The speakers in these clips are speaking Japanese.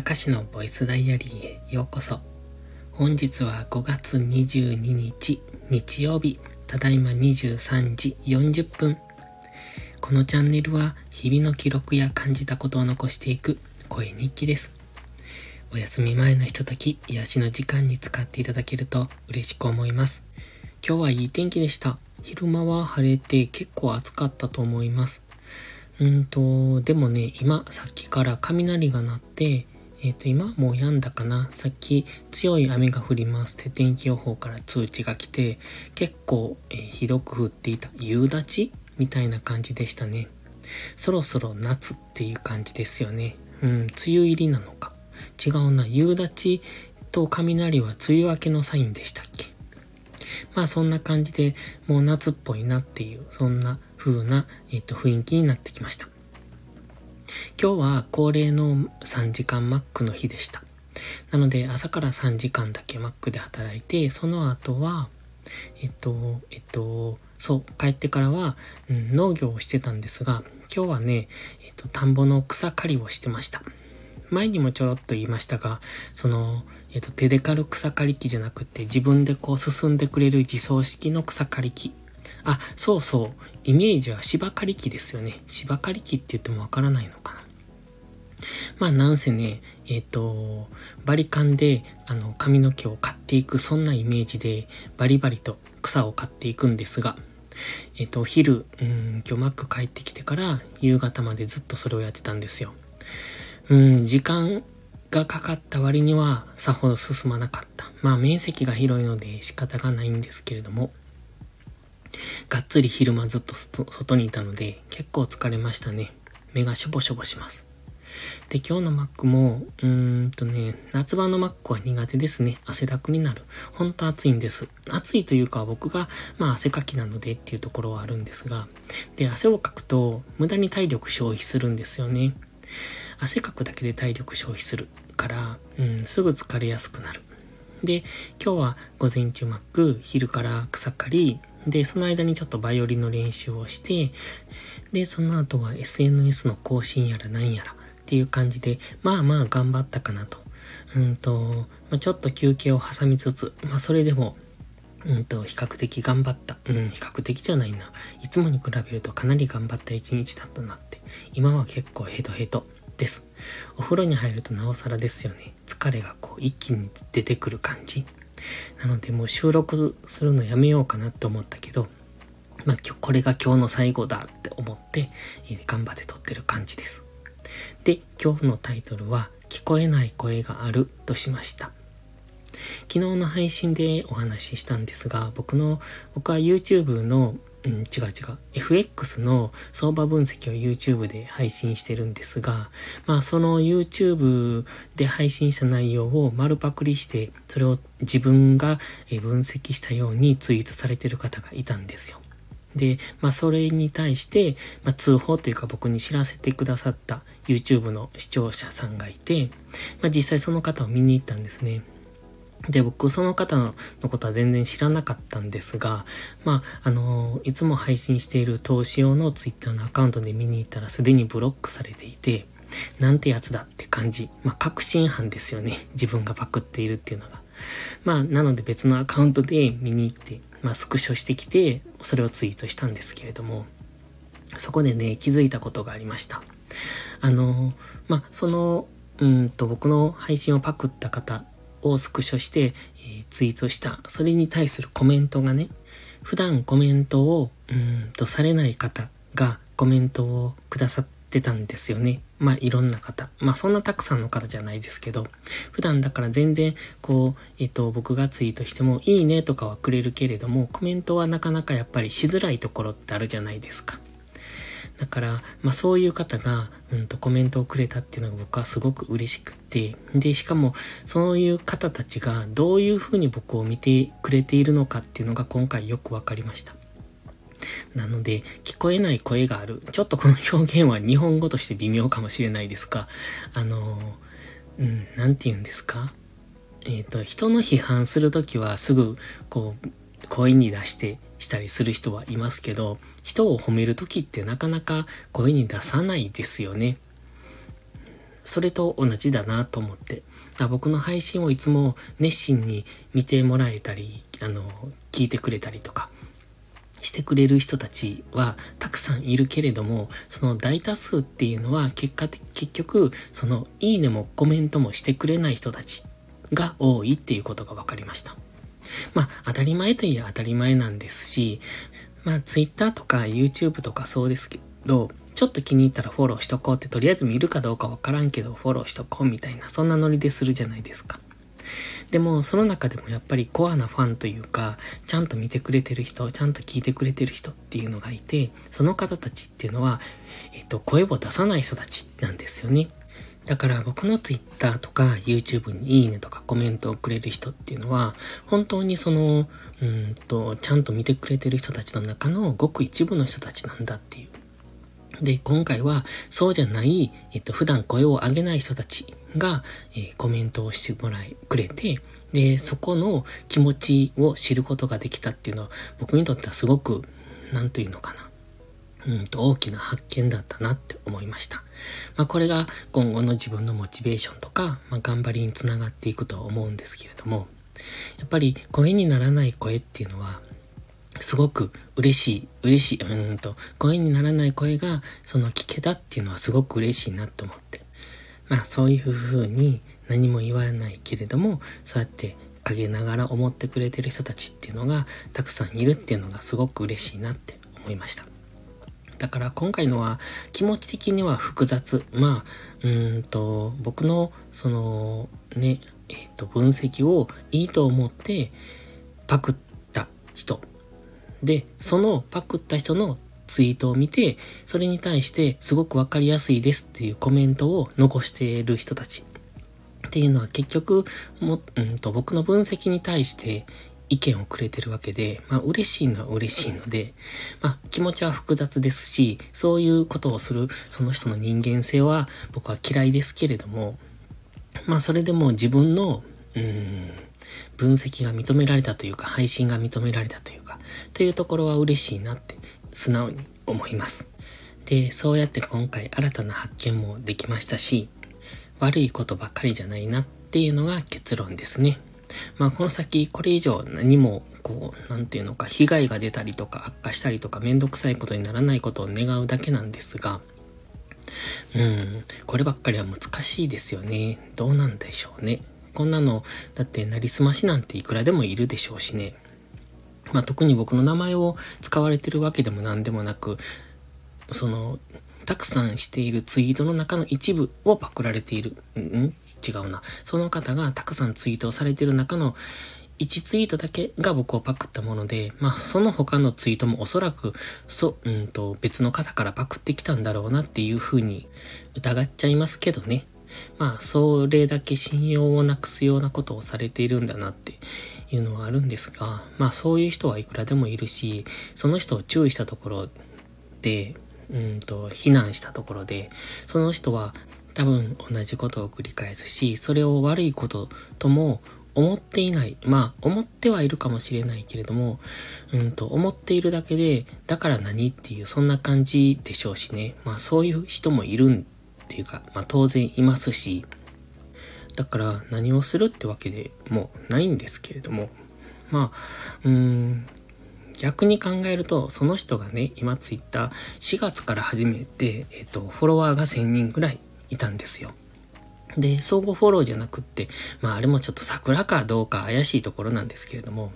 たかしのボイスダイアリーへようこそ。本日は5月22日日曜日、ただいま23時40分。このチャンネルは日々の記録や感じたことを残していく声日記です。お休み前のひととき、癒しの時間に使っていただけると嬉しく思います。今日はいい天気でした。昼間は晴れて結構暑かったと思います。うんと、でもね、今、さっきから雷が鳴って、えっ、ー、と、今もう止んだかな？さっき強い雨が降りますって天気予報から通知が来て、結構、えー、ひどく降っていた夕立みたいな感じでしたね。そろそろ夏っていう感じですよね。うん、梅雨入りなのか？違うな。夕立と雷は梅雨明けのサインでしたっけ？まあそんな感じでもう夏っぽいなっていう、そんな風な、えっ、ー、と、雰囲気になってきました。今日は恒例の3時間マックの日でした。なので朝から3時間だけマックで働いて、その後は、えっと、えっと、そう、帰ってからは、うん、農業をしてたんですが、今日はね、えっと、田んぼの草刈りをしてました。前にもちょろっと言いましたが、その、えっと、手で刈る草刈り機じゃなくて、自分でこう進んでくれる自走式の草刈り機。あ、そうそう。イメージは芝刈り機ですよね。芝刈り機って言ってもわからないのかな。まあなんせね、えっ、ー、と、バリカンであの髪の毛を刈っていくそんなイメージでバリバリと草を刈っていくんですが、えっ、ー、と、昼、うん、今日マック帰ってきてから夕方までずっとそれをやってたんですよ。うん、時間がかかった割にはさほど進まなかった。まあ面積が広いので仕方がないんですけれども、がっつり昼間ずっと外にいたので結構疲れましたね。目がしょぼしょぼします。で、今日のマックも、うーんとね、夏場のマックは苦手ですね。汗だくになる。ほんと暑いんです。暑いというか僕が、まあ汗かきなのでっていうところはあるんですが、で、汗をかくと無駄に体力消費するんですよね。汗かくだけで体力消費するから、うん、すぐ疲れやすくなる。で、今日は午前中マック、昼から草刈り、で、その間にちょっとバイオリンの練習をして、で、その後は SNS の更新やら何やらっていう感じで、まあまあ頑張ったかなと。うんと、まあ、ちょっと休憩を挟みつつ、まあそれでも、うんと、比較的頑張った。うん、比較的じゃないな。いつもに比べるとかなり頑張った一日だったなって。今は結構ヘトヘトです。お風呂に入るとなおさらですよね。疲れがこう一気に出てくる感じ。なのでもう収録するのやめようかなって思ったけど、まあこれが今日の最後だって思って、頑張って撮ってる感じです。で、今日のタイトルは聞こえない声があるとしました。昨日の配信でお話ししたんですが、僕の、僕は YouTube のうん、違う違う。FX の相場分析を YouTube で配信してるんですが、まあその YouTube で配信した内容を丸パクリして、それを自分が分析したようにツイートされてる方がいたんですよ。で、まあそれに対して、まあ通報というか僕に知らせてくださった YouTube の視聴者さんがいて、まあ実際その方を見に行ったんですね。で、僕、その方のことは全然知らなかったんですが、まあ、あの、いつも配信している投資用の Twitter のアカウントで見に行ったらすでにブロックされていて、なんてやつだって感じ。まあ、確信犯ですよね。自分がパクっているっていうのが。まあ、なので別のアカウントで見に行って、まあ、スクショしてきて、それをツイートしたんですけれども、そこでね、気づいたことがありました。あの、まあ、その、うんと、僕の配信をパクった方をスクショして、えー、ツイートした。それに対するコメントがね、普段コメントを、うんとされない方がコメントをくださってたんですよね。まあいろんな方。まあそんなたくさんの方じゃないですけど、普段だから全然こう、えっ、と僕がツイートしてもいいねとかはくれるけれども、コメントはなかなかやっぱりしづらいところってあるじゃないですか。だから、まあそういう方が、うんとコメントをくれたっていうのが僕はすごく嬉しくって、で、しかもそういう方たちがどういうふうに僕を見てくれているのかっていうのが今回よくわかりました。なので、聞こえない声がある。ちょっとこの表現は日本語として微妙かもしれないですが、あの、うん、なんて言うんですか？えっ、ー、と、人の批判するときはすぐ、こう、声に出してしたりする人はいますけど、人を褒めるときってなかなか声に出さないですよね。それと同じだなと思って、僕の配信をいつも熱心に見てもらえたり、あの、聞いてくれたりとか、してくれる人たちはたくさんいるけれども、その大多数っていうのは結果的、結局、そのいいねもコメントもしてくれない人たちが多いっていうことが分かりました。まあ、当たり前といえば当たり前なんですし、まあ、Twitter とか YouTube とかそうですけど、ちょっと気に入ったらフォローしとこうってとりあえず見るかどうかわからんけどフォローしとこうみたいな、そんなノリでするじゃないですか。でも、その中でもやっぱりコアなファンというか、ちゃんと見てくれてる人、ちゃんと聞いてくれてる人っていうのがいて、その方たちっていうのは、えっと、声を出さない人たちなんですよね。だから僕の Twitter とか YouTube にいいねとかコメントをくれる人っていうのは、本当にその、うんと、ちゃんと見てくれてる人たちの中のごく一部の人たちなんだっていう。で、今回はそうじゃない、えっと、普段声を上げない人たちが、えー、コメントをしてもらい、くれて、で、そこの気持ちを知ることができたっていうのは、僕にとってはすごく、なんというのかな。うんと大きな発見だったなって思いました。まあこれが今後の自分のモチベーションとか、まあ頑張りにつながっていくとは思うんですけれども、やっぱり声にならない声っていうのは、すごく嬉しい、嬉しい、うんと、声にならない声が、その聞けたっていうのはすごく嬉しいなと思って。まあそういう風に何も言わないけれども、そうやって陰ながら思ってくれてる人たちっていうのがたくさんいるっていうのがすごく嬉しいなって思いました。だから今回のは気持ち的には複雑。まあ、うんと、僕のそのね、えっ、ー、と、分析をいいと思ってパクった人。で、そのパクった人のツイートを見て、それに対してすごくわかりやすいですっていうコメントを残している人たち。っていうのは結局、も、うんと僕の分析に対して意見をくれてるわけで、まあ嬉しいのは嬉しいので、まあ気持ちは複雑ですし、そういうことをするその人の人間性は僕は嫌いですけれども、まあそれでも自分の、うん、分析が認められたというか、配信が認められたというか、というところは嬉しいなって素直に思います。で、そうやって今回新たな発見もできましたし、悪いことばっかりじゃないなっていうのが結論ですね。まあこの先これ以上何もこう、なんていうのか被害が出たりとか悪化したりとかめんどくさいことにならないことを願うだけなんですが、うん、こればっかりは難しいですよね。どうなんでしょうね。こんなの、だってなりすましなんていくらでもいるでしょうしね。まあ特に僕の名前を使われてるわけでも何でもなく、その、たくさんしているツイートの中の一部をパクられている。ん？違うな。その方がたくさんツイートをされている中の1ツイートだけが僕をパクったもので、まあその他のツイートもおそらく、そ、うんと別の方からパクってきたんだろうなっていう風に疑っちゃいますけどね。まあそれだけ信用をなくすようなことをされているんだなっていうのはあるんですが、まあそういう人はいくらでもいるし、その人を注意したところで、うんと、非難したところで、その人は多分同じことを繰り返すし、それを悪いこととも思っていない。まあ、思ってはいるかもしれないけれども、うんと、思っているだけで、だから何っていう、そんな感じでしょうしね。まあ、そういう人もいるっていうか、まあ、当然いますし、だから何をするってわけでもないんですけれども、まあ、うーん、逆に考えると、その人がね、今ツイッター4月から始めて、えっ、と、フォロワーが1000人ぐらいいたんですよ。で、相互フォローじゃなくって、まああれもちょっと桜かどうか怪しいところなんですけれども、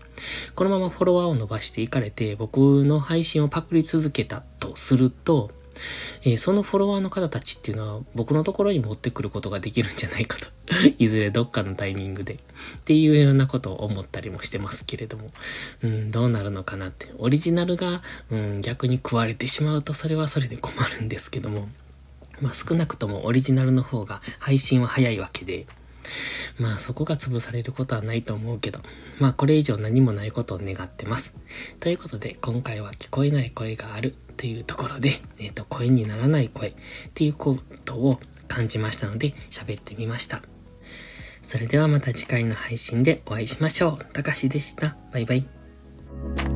このままフォロワーを伸ばしていかれて、僕の配信をパクり続けたとすると、えー、そのフォロワーの方たちっていうのは僕のところに持ってくることができるんじゃないかと。いずれどっかのタイミングで。っていうようなことを思ったりもしてますけれども。うん、どうなるのかなって。オリジナルが、うん、逆に食われてしまうとそれはそれで困るんですけども。まあ少なくともオリジナルの方が配信は早いわけで、まあそこが潰されることはないと思うけど、まあこれ以上何もないことを願ってます。ということで今回は聞こえない声があるというところで、えっ、ー、と声にならない声っていうことを感じましたので喋ってみました。それではまた次回の配信でお会いしましょう。たかしでした。バイバイ。